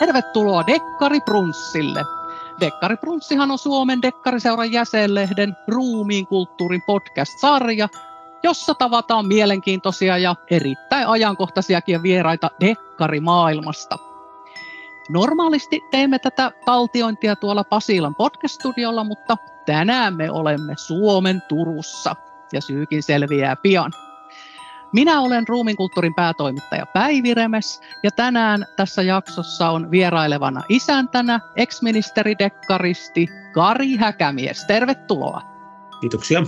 Tervetuloa Dekkari Prunssille. Dekkari Prunssihan on Suomen Dekkariseuran jäsenlehden Ruumiin kulttuurin podcast-sarja, jossa tavataan mielenkiintoisia ja erittäin ajankohtaisiakin vieraita dekkarimaailmasta. Normaalisti teemme tätä taltiointia tuolla Pasilan podcast-studiolla, mutta tänään me olemme Suomen Turussa ja syykin selviää pian. Minä olen Ruuminkulttuurin päätoimittaja Päivi Remes ja tänään tässä jaksossa on vierailevana isäntänä ex-ministeri Dekkaristi Kari Häkämies. Tervetuloa. Kiitoksia.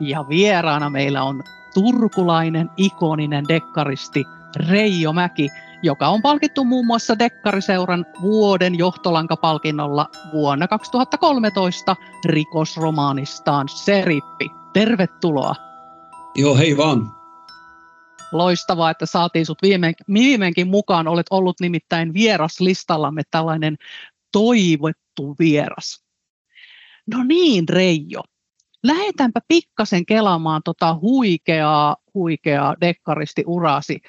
Ja vieraana meillä on turkulainen ikoninen dekkaristi Reijo Mäki, joka on palkittu muun muassa Dekkariseuran vuoden johtolankapalkinnolla vuonna 2013 rikosromaanistaan Serippi. Tervetuloa. Joo, hei vaan. Loistavaa, että saatiin sut viime, viimeinkin mukaan. Olet ollut nimittäin vieraslistallamme tällainen toivottu vieras. No niin, Reijo. Lähdetäänpä pikkasen kelaamaan tota huikeaa, huikeaa dekkaristi-urasi.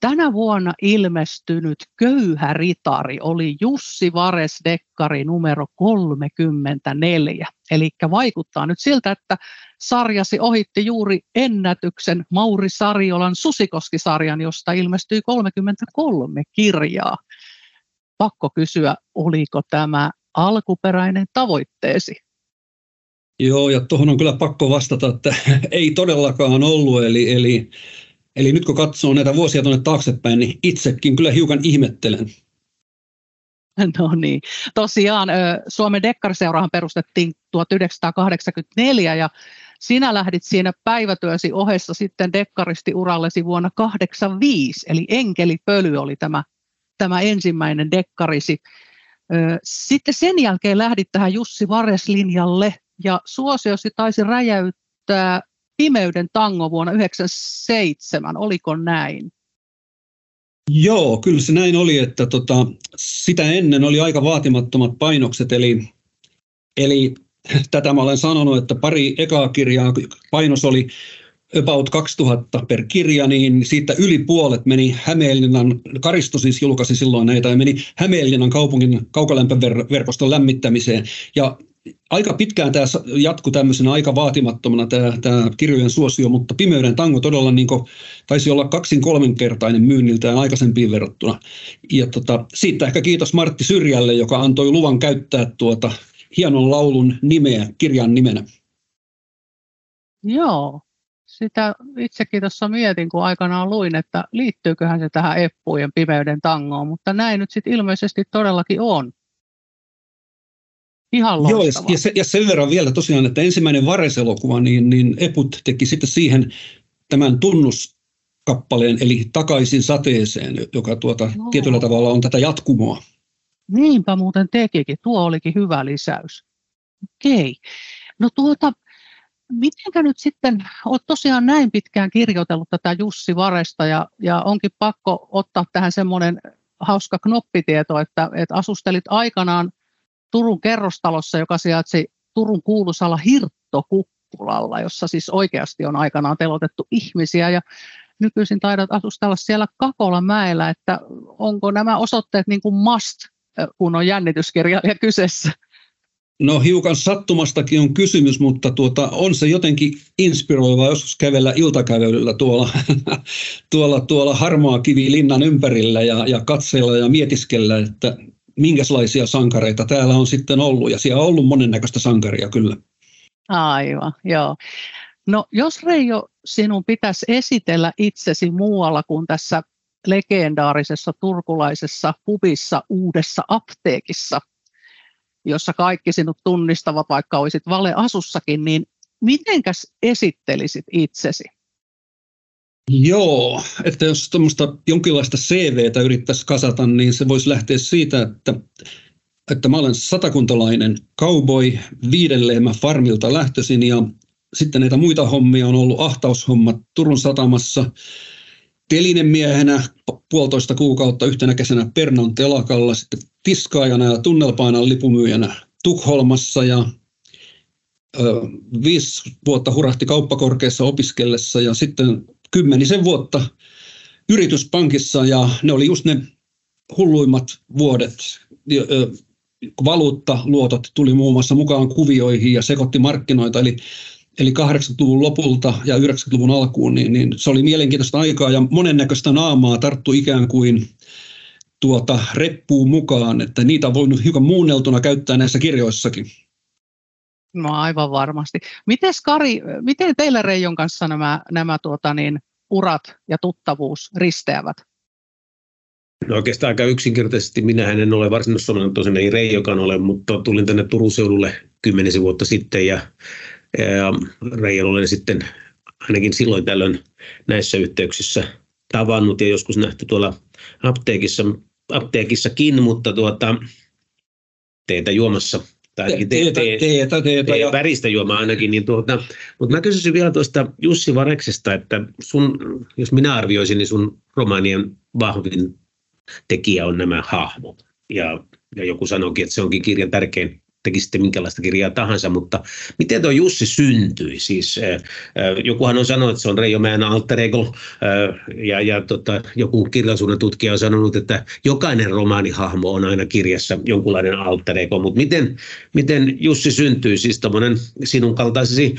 Tänä vuonna ilmestynyt Köyhä ritari oli Jussi Vares Dekkari numero 34. Eli vaikuttaa nyt siltä, että sarjasi ohitti juuri ennätyksen Mauri Sarjolan Susikoski-sarjan, josta ilmestyi 33 kirjaa. Pakko kysyä, oliko tämä alkuperäinen tavoitteesi? Joo, ja tuohon on kyllä pakko vastata, että ei todellakaan ollut. Eli, eli, eli nyt kun katsoo näitä vuosia tuonne taaksepäin, niin itsekin kyllä hiukan ihmettelen. No niin, tosiaan Suomen Dekkariseurahan perustettiin 1984 ja sinä lähdit siinä päivätyösi ohessa sitten dekkaristi urallesi vuonna 1985, eli Enkelipöly oli tämä, tämä ensimmäinen dekkarisi. Sitten sen jälkeen lähdit tähän Jussi Vares-linjalle ja suosiosi taisi räjäyttää Pimeyden tango vuonna 1997, oliko näin? Joo, kyllä se näin oli, että tota, sitä ennen oli aika vaatimattomat painokset, eli, eli tätä mä olen sanonut, että pari ekaa kirjaa painos oli about 2000 per kirja, niin siitä yli puolet meni Hämeenlinnan, Karisto siis julkaisi silloin näitä, ja meni Hämeenlinnan kaupungin kaukolämpöverkoston lämmittämiseen. Ja aika pitkään tämä jatkui tämmöisenä aika vaatimattomana tämä, tämä kirjojen suosio, mutta Pimeyden tango todella niin kuin, taisi olla kaksin kolmenkertainen myynniltään aikaisempiin verrattuna. Ja tota, siitä ehkä kiitos Martti Syrjälle, joka antoi luvan käyttää tuota hienon laulun nimeä kirjan nimenä. Joo, sitä itsekin tuossa mietin, kun aikanaan luin, että liittyyköhän se tähän Eppujen pimeyden tangoon, mutta näin nyt sitten ilmeisesti todellakin on. Ihan Joo, ja, ja, se, ja sen verran vielä tosiaan, että ensimmäinen Vares-elokuva, niin, niin Eput teki sitten siihen tämän tunnuskappaleen, eli Takaisin sateeseen, joka tuota, tietyllä tavalla on tätä jatkumoa. Niinpä muuten tekikin. Tuo olikin hyvä lisäys. Okei. No tuota, mitenkä nyt sitten, olet tosiaan näin pitkään kirjoitellut tätä Jussi Varesta ja, ja onkin pakko ottaa tähän semmoinen hauska knoppitieto, että, että asustelit aikanaan Turun kerrostalossa, joka sijaitsi Turun kuuluisalla Hirttokukkulalla, jossa siis oikeasti on aikanaan telotettu ihmisiä ja nykyisin taidat asustella siellä Kakolamäellä, että onko nämä osoitteet niin kuin must, kun on jännityskirjailija kyseessä? No hiukan sattumastakin on kysymys, mutta tuota, on se jotenkin inspiroiva joskus kävellä iltakävelyllä tuolla, tuolla, tuolla harmaa kivi linnan ympärillä ja, ja katsella ja mietiskellä, että minkälaisia sankareita täällä on sitten ollut. Ja siellä on ollut monennäköistä sankaria kyllä. Aivan, joo. No jos Reijo, sinun pitäisi esitellä itsesi muualla kuin tässä legendaarisessa turkulaisessa pubissa uudessa apteekissa, jossa kaikki sinut tunnistavat, vaikka olisit valeasussakin, niin mitenkäs esittelisit itsesi? Joo, että jos tuommoista jonkinlaista CVtä yrittäisi kasata, niin se voisi lähteä siitä, että, että mä olen satakuntalainen cowboy, viiden lehmän farmilta lähtöisin ja sitten näitä muita hommia on ollut ahtaushommat Turun satamassa, telinemiehenä puolitoista kuukautta yhtenä kesänä Pernon telakalla, sitten tiskaajana ja tunnelpainan lipumyyjänä Tukholmassa ja ö, viisi vuotta hurahti kauppakorkeassa opiskellessa ja sitten kymmenisen vuotta yrityspankissa ja ne oli just ne hulluimmat vuodet. Valuutta, luotot tuli muun muassa mukaan kuvioihin ja sekoitti markkinoita, eli eli 80-luvun lopulta ja 90-luvun alkuun, niin, niin se oli mielenkiintoista aikaa ja monennäköistä naamaa tarttu ikään kuin tuota reppuun mukaan, että niitä on voinut hiukan muunneltuna käyttää näissä kirjoissakin. No aivan varmasti. Miten Kari, miten teillä Reijon kanssa nämä, nämä tuota niin, urat ja tuttavuus risteävät? No oikeastaan aika yksinkertaisesti. Minähän en ole varsinaisesti tosin ei Reijokaan ole, mutta tulin tänne Turun seudulle kymmenisen vuotta sitten ja, ja Reijon olen sitten ainakin silloin tällöin näissä yhteyksissä tavannut ja joskus nähty tuolla apteekissa, apteekissakin, mutta tuota, teitä juomassa tai te, teetä, teetä, teetä, ja väristä juomaa ainakin. Niin tuota, mutta mä kysyisin vielä tuosta Jussi Vareksesta, että sun, jos minä arvioisin, niin sun romaanien vahvin tekijä on nämä hahmot. Ja, ja joku sanoikin, että se onkin kirjan tärkein teki sitten minkälaista kirjaa tahansa, mutta miten tuo Jussi syntyi? Siis, jokuhan on sanonut, että se on Reijo Mäen alter ego, ja, ja tota, joku kirjallisuuden tutkija on sanonut, että jokainen romaanihahmo on aina kirjassa jonkunlainen alter ego, mutta miten, miten Jussi syntyi, siis sinun kaltaisesi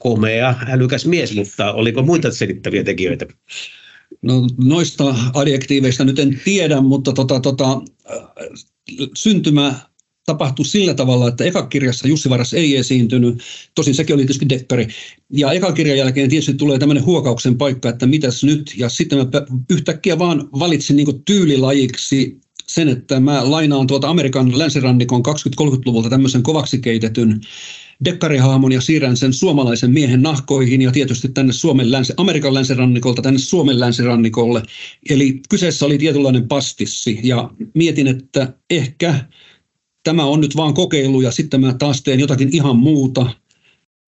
komea, älykäs mies, mutta oliko muita selittäviä tekijöitä? No noista adjektiiveista nyt en tiedä, mutta tota, tota, syntymä tapahtui sillä tavalla, että eka kirjassa Jussi Varas ei esiintynyt, tosin sekin oli tietysti dekkari, ja eka kirjan jälkeen tietysti tulee tämmöinen huokauksen paikka, että mitäs nyt, ja sitten mä yhtäkkiä vaan valitsin niin tyylilajiksi sen, että mä lainaan tuolta Amerikan länsirannikon 20-30-luvulta tämmöisen kovaksi keitetyn dekkarihahmon ja siirrän sen suomalaisen miehen nahkoihin ja tietysti tänne Suomen länsi, Amerikan länsirannikolta tänne Suomen länsirannikolle. Eli kyseessä oli tietynlainen pastissi ja mietin, että ehkä tämä on nyt vaan kokeilu ja sitten mä taas teen jotakin ihan muuta.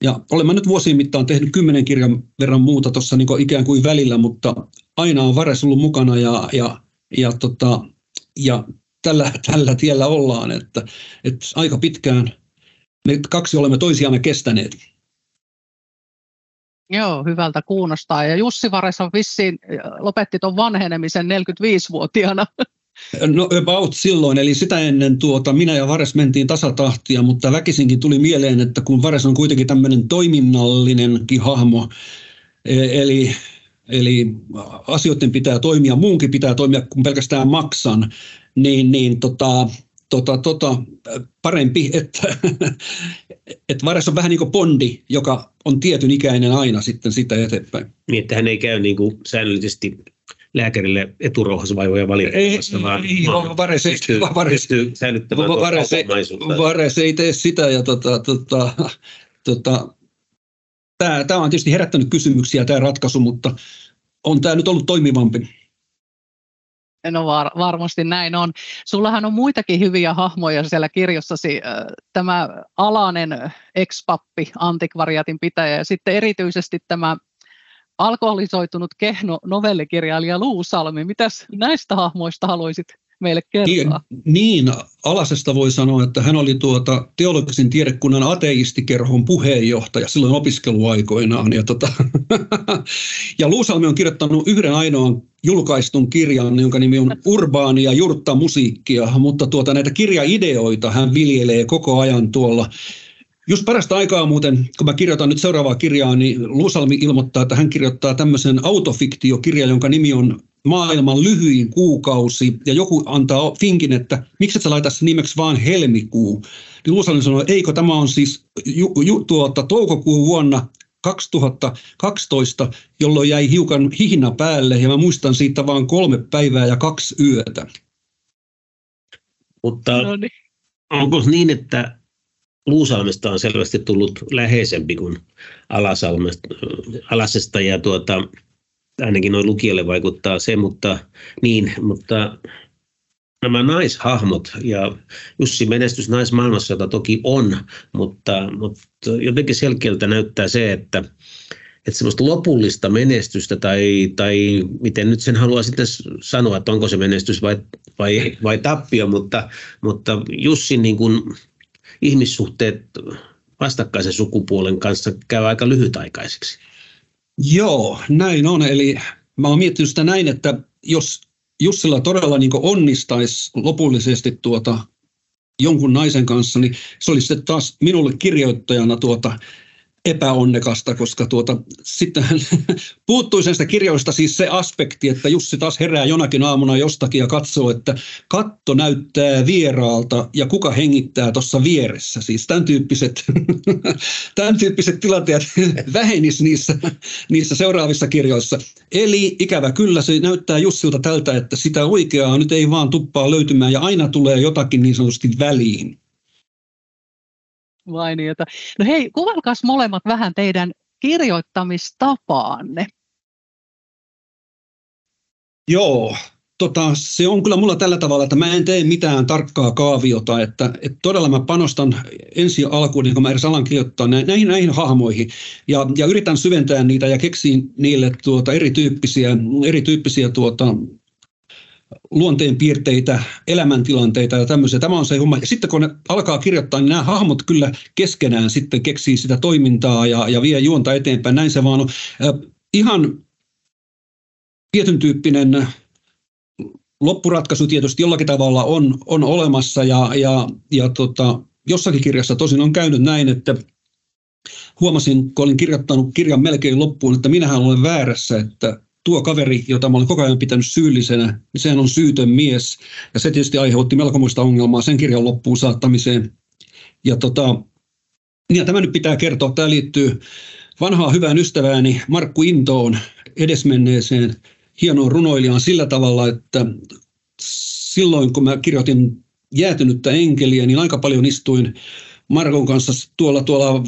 Ja olen mä nyt vuosien mittaan tehnyt kymmenen kirjan verran muuta tuossa niin ikään kuin välillä, mutta aina on Vares ollut mukana ja, ja, ja, tota, ja tällä, tällä tiellä ollaan, että, että aika pitkään me kaksi olemme toisiamme kestäneet. Joo, hyvältä kuulostaa. Ja Jussi Vares on vissiin, lopetti tuon vanhenemisen 45-vuotiaana. No about silloin, eli sitä ennen tuota, minä ja Vares mentiin tasatahtia, mutta väkisinkin tuli mieleen, että kun Vares on kuitenkin tämmöinen toiminnallinenkin hahmo, e, eli, eli asioiden pitää toimia, muunkin pitää toimia kuin pelkästään maksan, niin, niin tota, tota, tota, parempi, että, että Vares on vähän niin kuin Bondi, joka on tietyn ikäinen aina sitten sitä eteenpäin. Niin, että hän ei käy niin kuin säännöllisesti lääkärille eturouhasvaivoja valittamassa, ei, vaan ei, vaan Vares, pystyy, Vares, pystyy säilyttämään Vares, Vares ei tee sitä. Ja tota, tota, tota, tämä, tämä on tietysti herättänyt kysymyksiä tämä ratkaisu, mutta on tämä nyt ollut toimivampi. No var, varmasti näin on. Sullahan on muitakin hyviä hahmoja siellä kirjassasi. Tämä Alanen ex-pappi, antikvariatin pitäjä ja sitten erityisesti tämä alkoholisoitunut kehno novellikirjailija Luusalmi. Mitäs näistä hahmoista haluaisit meille kertoa? Niin, Alasesta voi sanoa, että hän oli tuota teologisen tiedekunnan ateistikerhon puheenjohtaja silloin opiskeluaikoinaan. Ja, tota, ja Luusalmi on kirjoittanut yhden ainoan julkaistun kirjan, jonka nimi on Urbaani ja jurtta musiikkia, mutta tuota, näitä kirjaideoita hän viljelee koko ajan tuolla Just parasta aikaa muuten, kun mä kirjoitan nyt seuraavaa kirjaa, niin Luusalmi ilmoittaa, että hän kirjoittaa tämmöisen autofiktiokirjan, jonka nimi on Maailman lyhyin kuukausi, ja joku antaa finkin, että miksi et sä laita nimeksi vaan helmikuu. Niin Luusalmi sanoi, eikö tämä on siis ju, ju, tuota, toukokuun vuonna 2012, jolloin jäi hiukan hihna päälle, ja mä muistan siitä vain kolme päivää ja kaksi yötä. Mutta no niin. onko niin, että Luusalmesta on selvästi tullut läheisempi kuin Alasesta ja tuota, ainakin noin lukijalle vaikuttaa se, mutta niin, mutta nämä naishahmot ja Jussi menestys naismaailmassa, jota toki on, mutta, mutta jotenkin selkeältä näyttää se, että, että semmoista lopullista menestystä tai, tai miten nyt sen haluaa sitten sanoa, että onko se menestys vai, vai, vai tappio, mutta, mutta Jussin niin kuin ihmissuhteet vastakkaisen sukupuolen kanssa käy aika lyhytaikaiseksi. Joo, näin on. Eli mä oon miettinyt sitä näin, että jos Jussilla todella niin onnistaisi lopullisesti tuota, jonkun naisen kanssa, niin se olisi taas minulle kirjoittajana tuota, epäonnekasta, koska tuota, sitten puuttui sitä kirjoista siis se aspekti, että Jussi taas herää jonakin aamuna jostakin ja katsoo, että katto näyttää vieraalta ja kuka hengittää tuossa vieressä. Siis tämän tyyppiset, tämän tyyppiset tilanteet vähenis niissä, niissä seuraavissa kirjoissa. Eli ikävä kyllä se näyttää Jussilta tältä, että sitä oikeaa nyt ei vaan tuppaa löytymään ja aina tulee jotakin niin sanotusti väliin. Mainiota. No hei, kuvalkaas molemmat vähän teidän kirjoittamistapaanne. Joo, tota, se on kyllä mulla tällä tavalla, että mä en tee mitään tarkkaa kaaviota, että, että todella mä panostan ensi alkuun, niin kun mä edes alan kirjoittaa näihin, näihin hahmoihin ja, ja yritän syventää niitä ja keksiin niille tuota, erityyppisiä, erityyppisiä tuota, luonteen piirteitä, elämäntilanteita ja tämmöisiä. Tämä on se homma. Ja sitten kun ne alkaa kirjoittaa, niin nämä hahmot kyllä keskenään sitten keksii sitä toimintaa ja, ja vie juonta eteenpäin. Näin se vaan on. Ihan tietyn tyyppinen loppuratkaisu tietysti jollakin tavalla on, on olemassa ja, ja, ja tota, jossakin kirjassa tosin on käynyt näin, että huomasin, kun olin kirjoittanut kirjan melkein loppuun, että minähän olen väärässä, että tuo kaveri, jota mä olen koko ajan pitänyt syyllisenä, niin sehän on syytön mies. Ja se tietysti aiheutti melkomuista ongelmaa sen kirjan loppuun saattamiseen. Ja, tota, ja tämä nyt pitää kertoa. Tämä liittyy vanhaan hyvään ystävääni Markku Intoon, edesmenneeseen hienoon runoilijaan sillä tavalla, että silloin kun mä kirjoitin jäätynyttä enkeliä, niin aika paljon istuin Markon kanssa tuolla, tuolla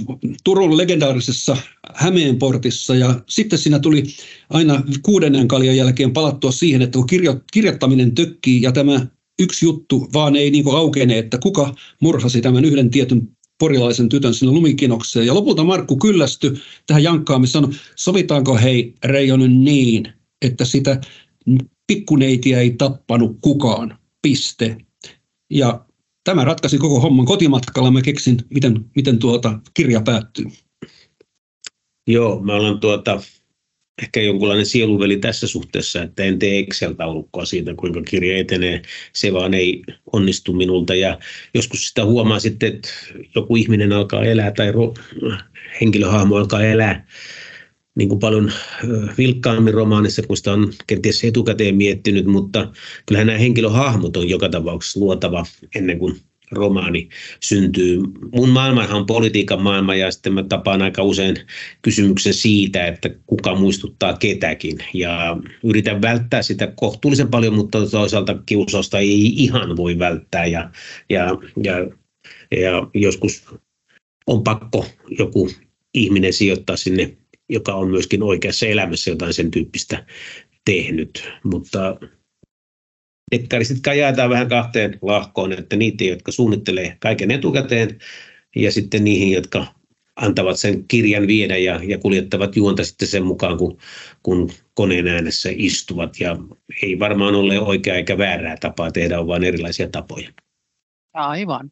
Turun legendaarisessa Hämeenportissa ja sitten siinä tuli aina kuudennen kaljan jälkeen palattua siihen, että kun kirjo, kirjoittaminen tökkii ja tämä yksi juttu vaan ei niin aukene, että kuka murhasi tämän yhden tietyn porilaisen tytön sinne lumikinokseen. Ja lopulta Markku kyllästyi tähän jankkaamiseen, sanoi, sovitaanko hei Reijonen niin, että sitä pikkuneitiä ei tappanut kukaan, piste. Ja tämä ratkaisi koko homman kotimatkalla. Mä keksin, miten, miten tuota kirja päättyy. Joo, mä olen tuota, ehkä jonkunlainen sieluveli tässä suhteessa, että en tee Excel-taulukkoa siitä, kuinka kirja etenee. Se vaan ei onnistu minulta. Ja joskus sitä huomaa sitten, että joku ihminen alkaa elää tai ro- henkilöhahmo alkaa elää niin kuin paljon vilkkaammin romaanissa, kun sitä on kenties etukäteen miettinyt, mutta kyllähän nämä henkilöhahmot on joka tapauksessa luotava ennen kuin romaani syntyy. Mun maailmahan on politiikan maailma ja sitten mä tapaan aika usein kysymyksen siitä, että kuka muistuttaa ketäkin. Ja yritän välttää sitä kohtuullisen paljon, mutta toisaalta kiusausta ei ihan voi välttää ja, ja, ja, ja joskus on pakko joku ihminen sijoittaa sinne joka on myöskin oikeassa elämässä jotain sen tyyppistä tehnyt. Mutta dekkaristit jaetaan vähän kahteen lahkoon, että niitä, jotka suunnittelee kaiken etukäteen, ja sitten niihin, jotka antavat sen kirjan viedä ja, ja kuljettavat juonta sitten sen mukaan, kun, kun koneen äänessä istuvat. Ja ei varmaan ole oikea eikä väärää tapaa tehdä, on vain erilaisia tapoja. Aivan.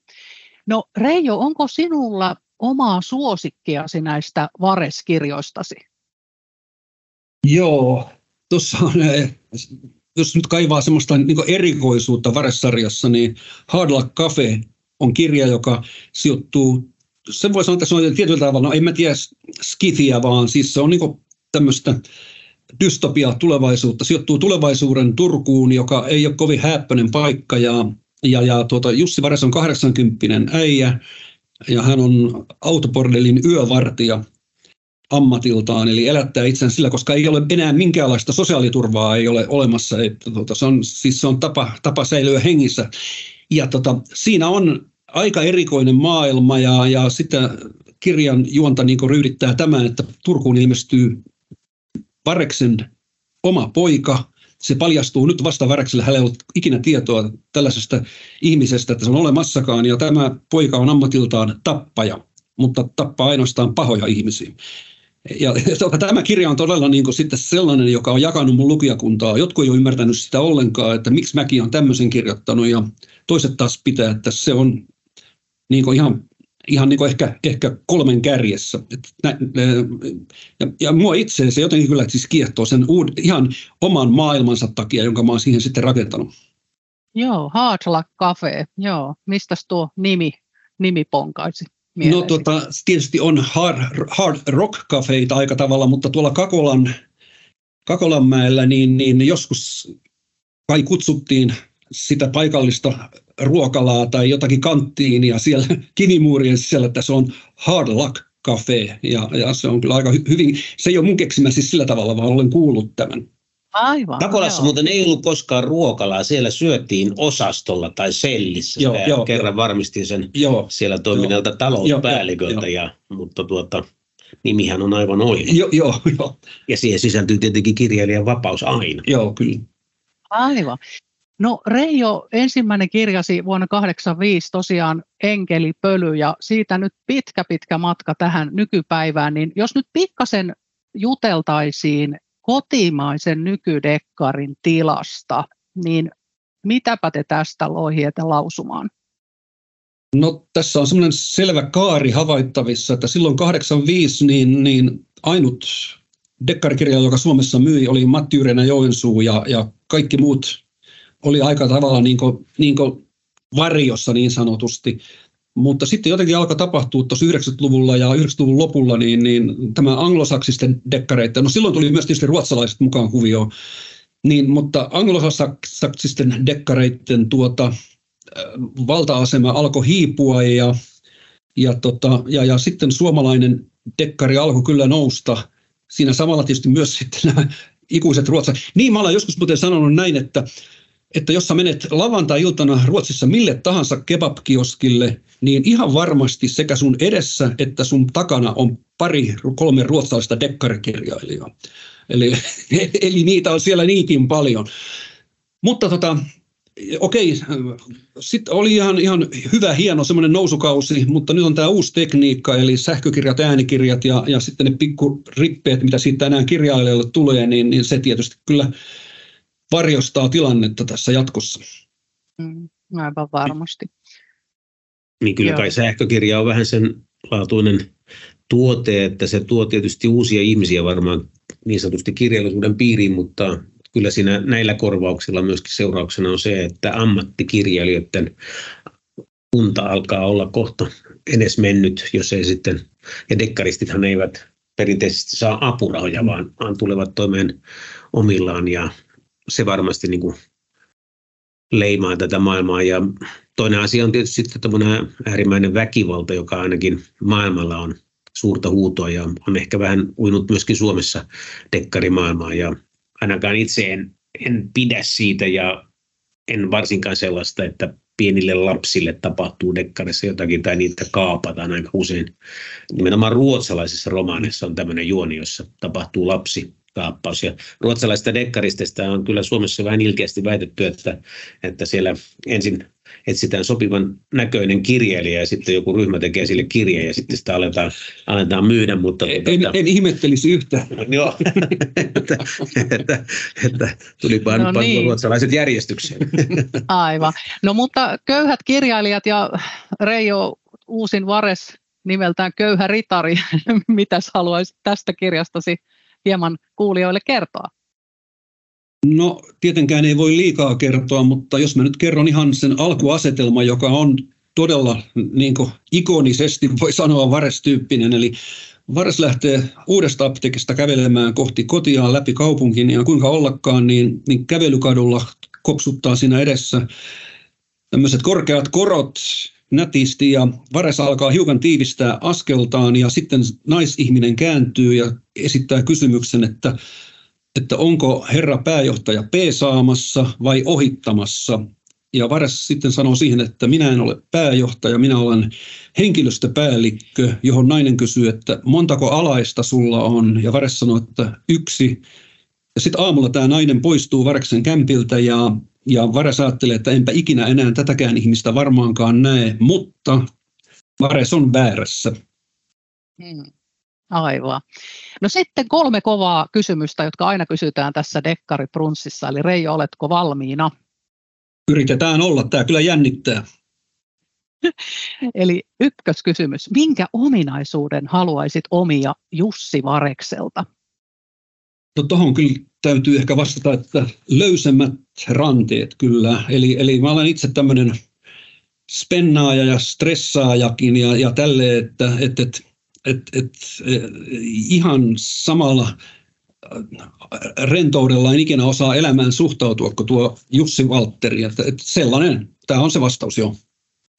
No Reijo, onko sinulla omaa suosikkiasi näistä Vares-kirjoistasi? Joo, tuossa on, eh, jos nyt kaivaa semmoista niin erikoisuutta Vares-sarjassa, niin Hard Luck Cafe on kirja, joka sijoittuu, sen voi sanoa, että se on tietyllä tavalla, no en mä tiedä skifiä, vaan siis se on niin tämmöistä dystopia tulevaisuutta, sijoittuu tulevaisuuden Turkuun, joka ei ole kovin häppöinen paikka ja, ja, ja tuota, Jussi Vares on 80 äijä, ja hän on autopordelin yövartija ammatiltaan, eli elättää itsensä sillä, koska ei ole enää minkäänlaista sosiaaliturvaa ei ole olemassa. Että, tota, se on, siis se on tapa, tapa säilyä hengissä. Ja tota, siinä on aika erikoinen maailma ja, ja sitä kirjan juonta niin ryydittää tämä, että Turkuun ilmestyy Vareksen oma poika, se paljastuu nyt vasta Väräkselle. Hänellä ei ollut ikinä tietoa tällaisesta ihmisestä, että se on olemassakaan. Ja tämä poika on ammatiltaan tappaja, mutta tappaa ainoastaan pahoja ihmisiä. Ja tämä kirja on todella niin kuin sitten sellainen, joka on jakanut mun lukijakuntaa. Jotkut ei ole ymmärtänyt sitä ollenkaan, että miksi mäkin on tämmöisen kirjoittanut ja toiset taas pitää, että se on niin kuin ihan ihan niin kuin ehkä, ehkä kolmen kärjessä. Et nä, ja, ja mua itse se jotenkin kyllä siis kiehtoo sen uud, ihan oman maailmansa takia, jonka mä oon siihen sitten rakentanut. Joo, Hard Luck Cafe, joo. Mistä tuo nimi, nimi ponkaisi? No tota, tietysti on hard, hard rock cafeita aika tavalla, mutta tuolla Kakolan, Kakolanmäellä niin, niin joskus kai kutsuttiin sitä paikallista ruokalaa tai jotakin kanttiin ja siellä kivimuurien sisällä, että se on hard luck cafe ja, ja se on kyllä aika hyvin, se ei ole mun keksimä siis sillä tavalla, vaan olen kuullut tämän. Aivan. Takolassa joo. muuten ei ollut koskaan ruokalaa, siellä syötiin osastolla tai sellissä. Joo, joo, kerran joo. varmistin sen joo, siellä toiminnalta talouspäälliköltä, ja, mutta tuota, nimihän on aivan oiva. Joo, joo, joo. Ja siihen sisältyy tietenkin kirjailijan vapaus aina. Joo, kyllä. Aivan. No Reijo ensimmäinen kirjasi vuonna 1985 tosiaan Enkeli Pöly ja siitä nyt pitkä pitkä matka tähän nykypäivään, niin jos nyt pikkasen juteltaisiin kotimaisen nykydekkarin tilasta, niin mitäpä te tästä loihiete lausumaan? No tässä on semmoinen selvä kaari havaittavissa, että silloin 85 niin, niin ainut dekkarikirja, joka Suomessa myi, oli Matti Yrjänä Joensuu ja, ja kaikki muut oli aika tavalla niin kuin, niin kuin varjossa niin sanotusti. Mutta sitten jotenkin alkoi tapahtua tuossa 90-luvulla ja 90-luvun lopulla niin, niin tämä anglosaksisten dekkareiden, no silloin tuli myös tietysti ruotsalaiset mukaan kuvioon, niin, mutta anglosaksisten dekkareiden tuota, äh, valta-asema alkoi hiipua ja, ja, tota, ja, ja sitten suomalainen dekkari alkoi kyllä nousta. Siinä samalla tietysti myös sitten nämä ikuiset ruotsalaiset. Niin mä olen joskus muuten sanonut näin, että että jos sä menet lavantai-iltana Ruotsissa mille tahansa kebabkioskille, niin ihan varmasti sekä sun edessä että sun takana on pari, kolme ruotsalaista dekkarikirjailijaa. Eli, eli niitä on siellä niinkin paljon. Mutta tota, okei, sitten oli ihan, ihan hyvä, hieno semmoinen nousukausi, mutta nyt on tämä uusi tekniikka, eli sähkökirjat, äänikirjat ja, ja sitten ne pikku rippeet, mitä siitä enää kirjailijalle tulee, niin, niin se tietysti kyllä varjostaa tilannetta tässä jatkossa. Mm, aivan varmasti. Niin kyllä Joo. kai sähkökirja on vähän sen laatuinen tuote, että se tuo tietysti uusia ihmisiä varmaan niin sanotusti kirjallisuuden piiriin, mutta kyllä siinä näillä korvauksilla myöskin seurauksena on se, että ammattikirjailijoiden kunta alkaa olla kohta edes mennyt, jos ei sitten, ja dekkaristithan eivät perinteisesti saa apurahoja, vaan, vaan tulevat toimeen omillaan ja se varmasti niin kuin leimaa tätä maailmaa. Ja toinen asia on tietysti sitten äärimmäinen väkivalta, joka ainakin maailmalla on suurta huutoa ja on ehkä vähän uinut myöskin Suomessa dekkarimaailmaa. Ja ainakaan itse en, en pidä siitä ja en varsinkaan sellaista, että pienille lapsille tapahtuu dekkarissa jotakin tai niitä kaapataan aika usein. Nimenomaan ruotsalaisissa romaaneissa on tämmöinen juoni, jossa tapahtuu lapsi kaappaus. Ja ruotsalaisista dekkaristeista on kyllä Suomessa vähän ilkeästi väitetty, että, että siellä ensin etsitään sopivan näköinen kirjailija ja sitten joku ryhmä tekee sille kirjeen ja sitten sitä aletaan, aletaan myydä. Mutta, en, tuota, en ihmettelisi yhtään. Joo, että, että, että tulipa no niin. ruotsalaiset järjestykseen. Aivan. No mutta köyhät kirjailijat ja Reijo uusin Vares nimeltään Köyhä ritari, mitäs haluaisit tästä kirjastasi hieman kuulijoille kertoa? No tietenkään ei voi liikaa kertoa, mutta jos mä nyt kerron ihan sen alkuasetelma, joka on todella niin kuin, ikonisesti, voi sanoa Vares-tyyppinen, eli Vares lähtee uudesta apteekista kävelemään kohti kotiaan läpi kaupunkin ja kuinka ollakaan, niin, niin kävelykadulla kopsuttaa siinä edessä tämmöiset korkeat korot, nätisti ja Vares alkaa hiukan tiivistää askeltaan ja sitten naisihminen kääntyy ja esittää kysymyksen, että, että onko herra pääjohtaja P-saamassa vai ohittamassa. Ja Vares sitten sanoo siihen, että minä en ole pääjohtaja, minä olen henkilöstöpäällikkö, johon nainen kysyy, että montako alaista sulla on. Ja Vares sanoo, että yksi. Ja sitten aamulla tämä nainen poistuu Vareksen kämpiltä ja ja Vares ajattelee, että enpä ikinä enää tätäkään ihmistä varmaankaan näe, mutta Vares on väärässä. Hmm. Aivan. No sitten kolme kovaa kysymystä, jotka aina kysytään tässä Dekkari Prunssissa. Eli Reijo, oletko valmiina? Yritetään olla. Tämä kyllä jännittää. Eli ykköskysymys. Minkä ominaisuuden haluaisit omia Jussi Varekselta? No tuohon kyllä täytyy ehkä vastata, että löysemmät ranteet kyllä. Eli, eli mä olen itse tämmöinen spennaaja ja stressaajakin ja, ja tälle, että et, et, et, et, ihan samalla rentoudella en ikinä osaa elämään suhtautua kuin tuo Jussi Valtteri. Että, että sellainen, tämä on se vastaus jo.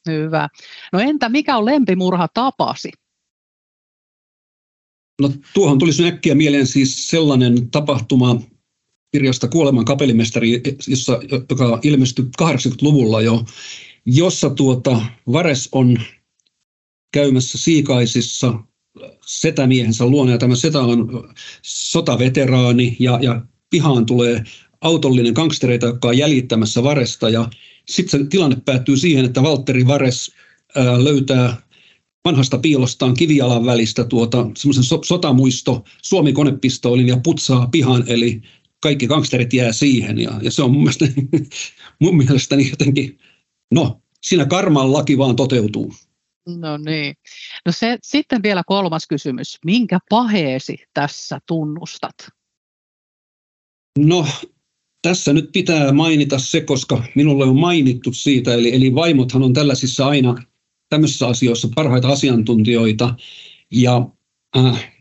Hyvä. No entä mikä on lempimurha tapasi? No tuohon tulisi äkkiä mieleen siis sellainen tapahtuma kirjasta Kuoleman kapellimestari, jossa, joka ilmestyi 80-luvulla jo, jossa tuota, Vares on käymässä Siikaisissa setämiehensä luona, ja tämä setä on sotaveteraani, ja, ja pihaan tulee autollinen gangstereita, jotka on jäljittämässä Varesta, ja sitten se tilanne päättyy siihen, että Valtteri Vares ää, löytää vanhasta piilostaan kivijalan välistä tuota, semmoisen so, sotamuisto Suomi konepistoolin ja putsaa pihan, eli kaikki gangsterit jää siihen. Ja, ja se on mun, mielestä, mun mielestäni jotenkin, no siinä karman laki vaan toteutuu. No niin. No se, sitten vielä kolmas kysymys. Minkä paheesi tässä tunnustat? No tässä nyt pitää mainita se, koska minulle on mainittu siitä, eli, eli vaimothan on tällaisissa aina tämmöisissä asioissa parhaita asiantuntijoita. Ja äh,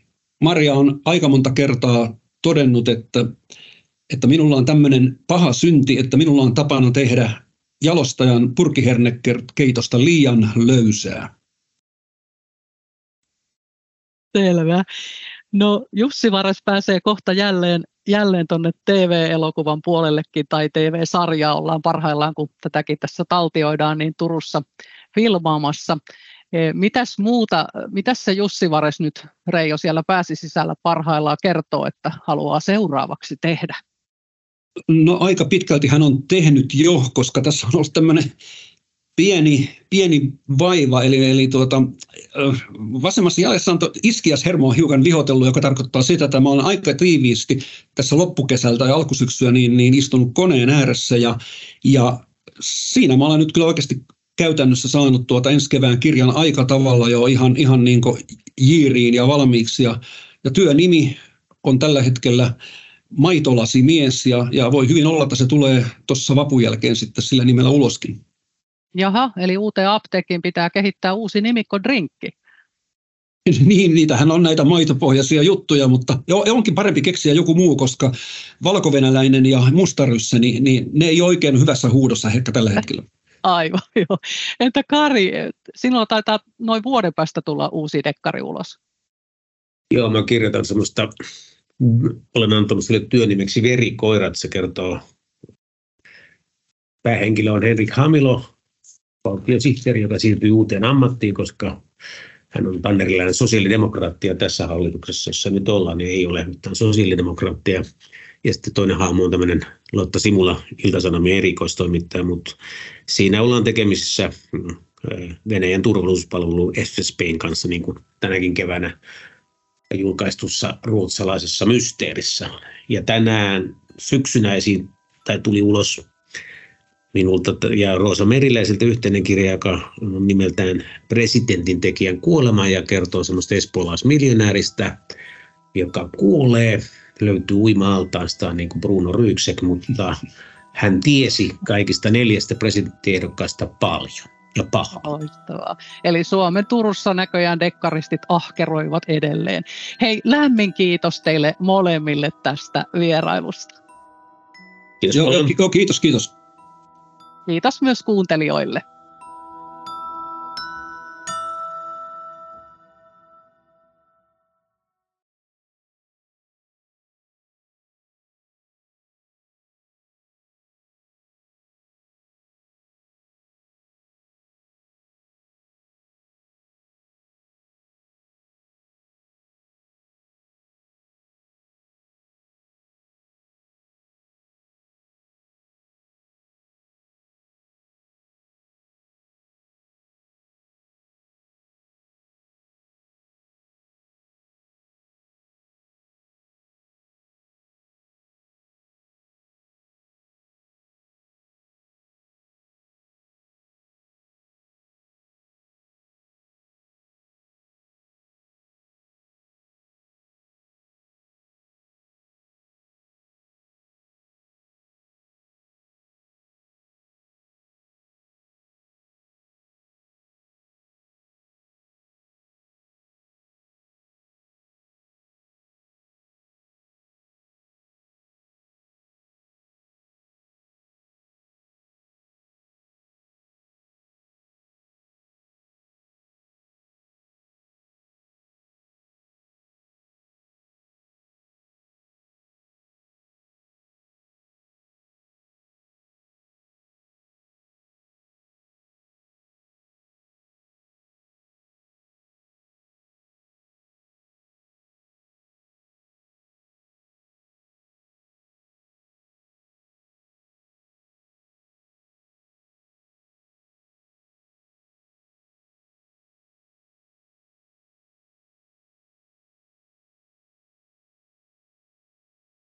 Maria on aika monta kertaa todennut, että, että minulla on tämmöinen paha synti, että minulla on tapana tehdä jalostajan purkihernekeitosta liian löysää. Selvä. No Jussi Vares pääsee kohta jälleen, jälleen tuonne TV-elokuvan puolellekin tai TV-sarjaa ollaan parhaillaan, kun tätäkin tässä taltioidaan, niin Turussa filmaamassa. E, mitäs muuta, mitäs se Jussi Vares nyt Reijo siellä pääsi sisällä parhaillaan kertoo, että haluaa seuraavaksi tehdä? No aika pitkälti hän on tehnyt jo, koska tässä on ollut tämmöinen pieni, pieni vaiva, eli, eli tuota, vasemmassa jäljessä on iskias hermo hiukan vihotellut, joka tarkoittaa sitä, että mä olen aika tiiviisti tässä loppukesältä ja alkusyksyä niin, niin istunut koneen ääressä ja, ja siinä mä olen nyt kyllä oikeasti käytännössä saanut tuota ensi kevään kirjan aika tavalla jo ihan, ihan niin kuin jiiriin ja valmiiksi. Ja, ja työnimi on tällä hetkellä maitolasi mies ja, ja voi hyvin olla, että se tulee tuossa vapun jälkeen sitten sillä nimellä uloskin. Jaha, eli uuteen apteekkiin pitää kehittää uusi nimikko drinkki. Niin, niitähän on näitä maitopohjaisia juttuja, mutta onkin parempi keksiä joku muu, koska valkovenäläinen ja mustaryssä, niin, niin ne ei oikein hyvässä huudossa ehkä tällä hetkellä. Aivan, joo. Entä Kari, sinulla taitaa noin vuoden päästä tulla uusi dekkari ulos. Joo, mä kirjoitan semmoista, olen antanut sille työnimeksi Verikoirat, se kertoo, päähenkilö on Henrik Hamilo, valtiosihteeri, joka siirtyy uuteen ammattiin, koska hän on tannerilainen sosiaalidemokraatti ja tässä hallituksessa, jossa nyt ollaan, niin ei ole mitään sosiaalidemokraattia. Ja sitten toinen hahmo on tämmöinen Lotta Simula, Ilta-Sanomien erikoistoimittaja, mutta siinä ollaan tekemisissä mm, Venäjän turvallisuuspalvelu FSBn kanssa, niin kuin tänäkin keväänä julkaistussa ruotsalaisessa mysteerissä. Ja tänään syksynä esiin, tai tuli ulos minulta ja Roosa Meriläiseltä yhteinen kirja, joka on nimeltään Presidentin tekijän kuolema ja kertoo semmoista espoolaismiljonääristä, joka kuolee löytyy uima-altaastaan niin kuin Bruno Ryksek, mutta hän tiesi kaikista neljästä presidenttiehdokkaasta paljon ja pahaa. Loistavaa. Eli Suomen Turussa näköjään dekkaristit ahkeroivat edelleen. Hei, lämmin kiitos teille molemmille tästä vierailusta. Kiitos, Joo, kiitos, kiitos. Kiitos myös kuuntelijoille.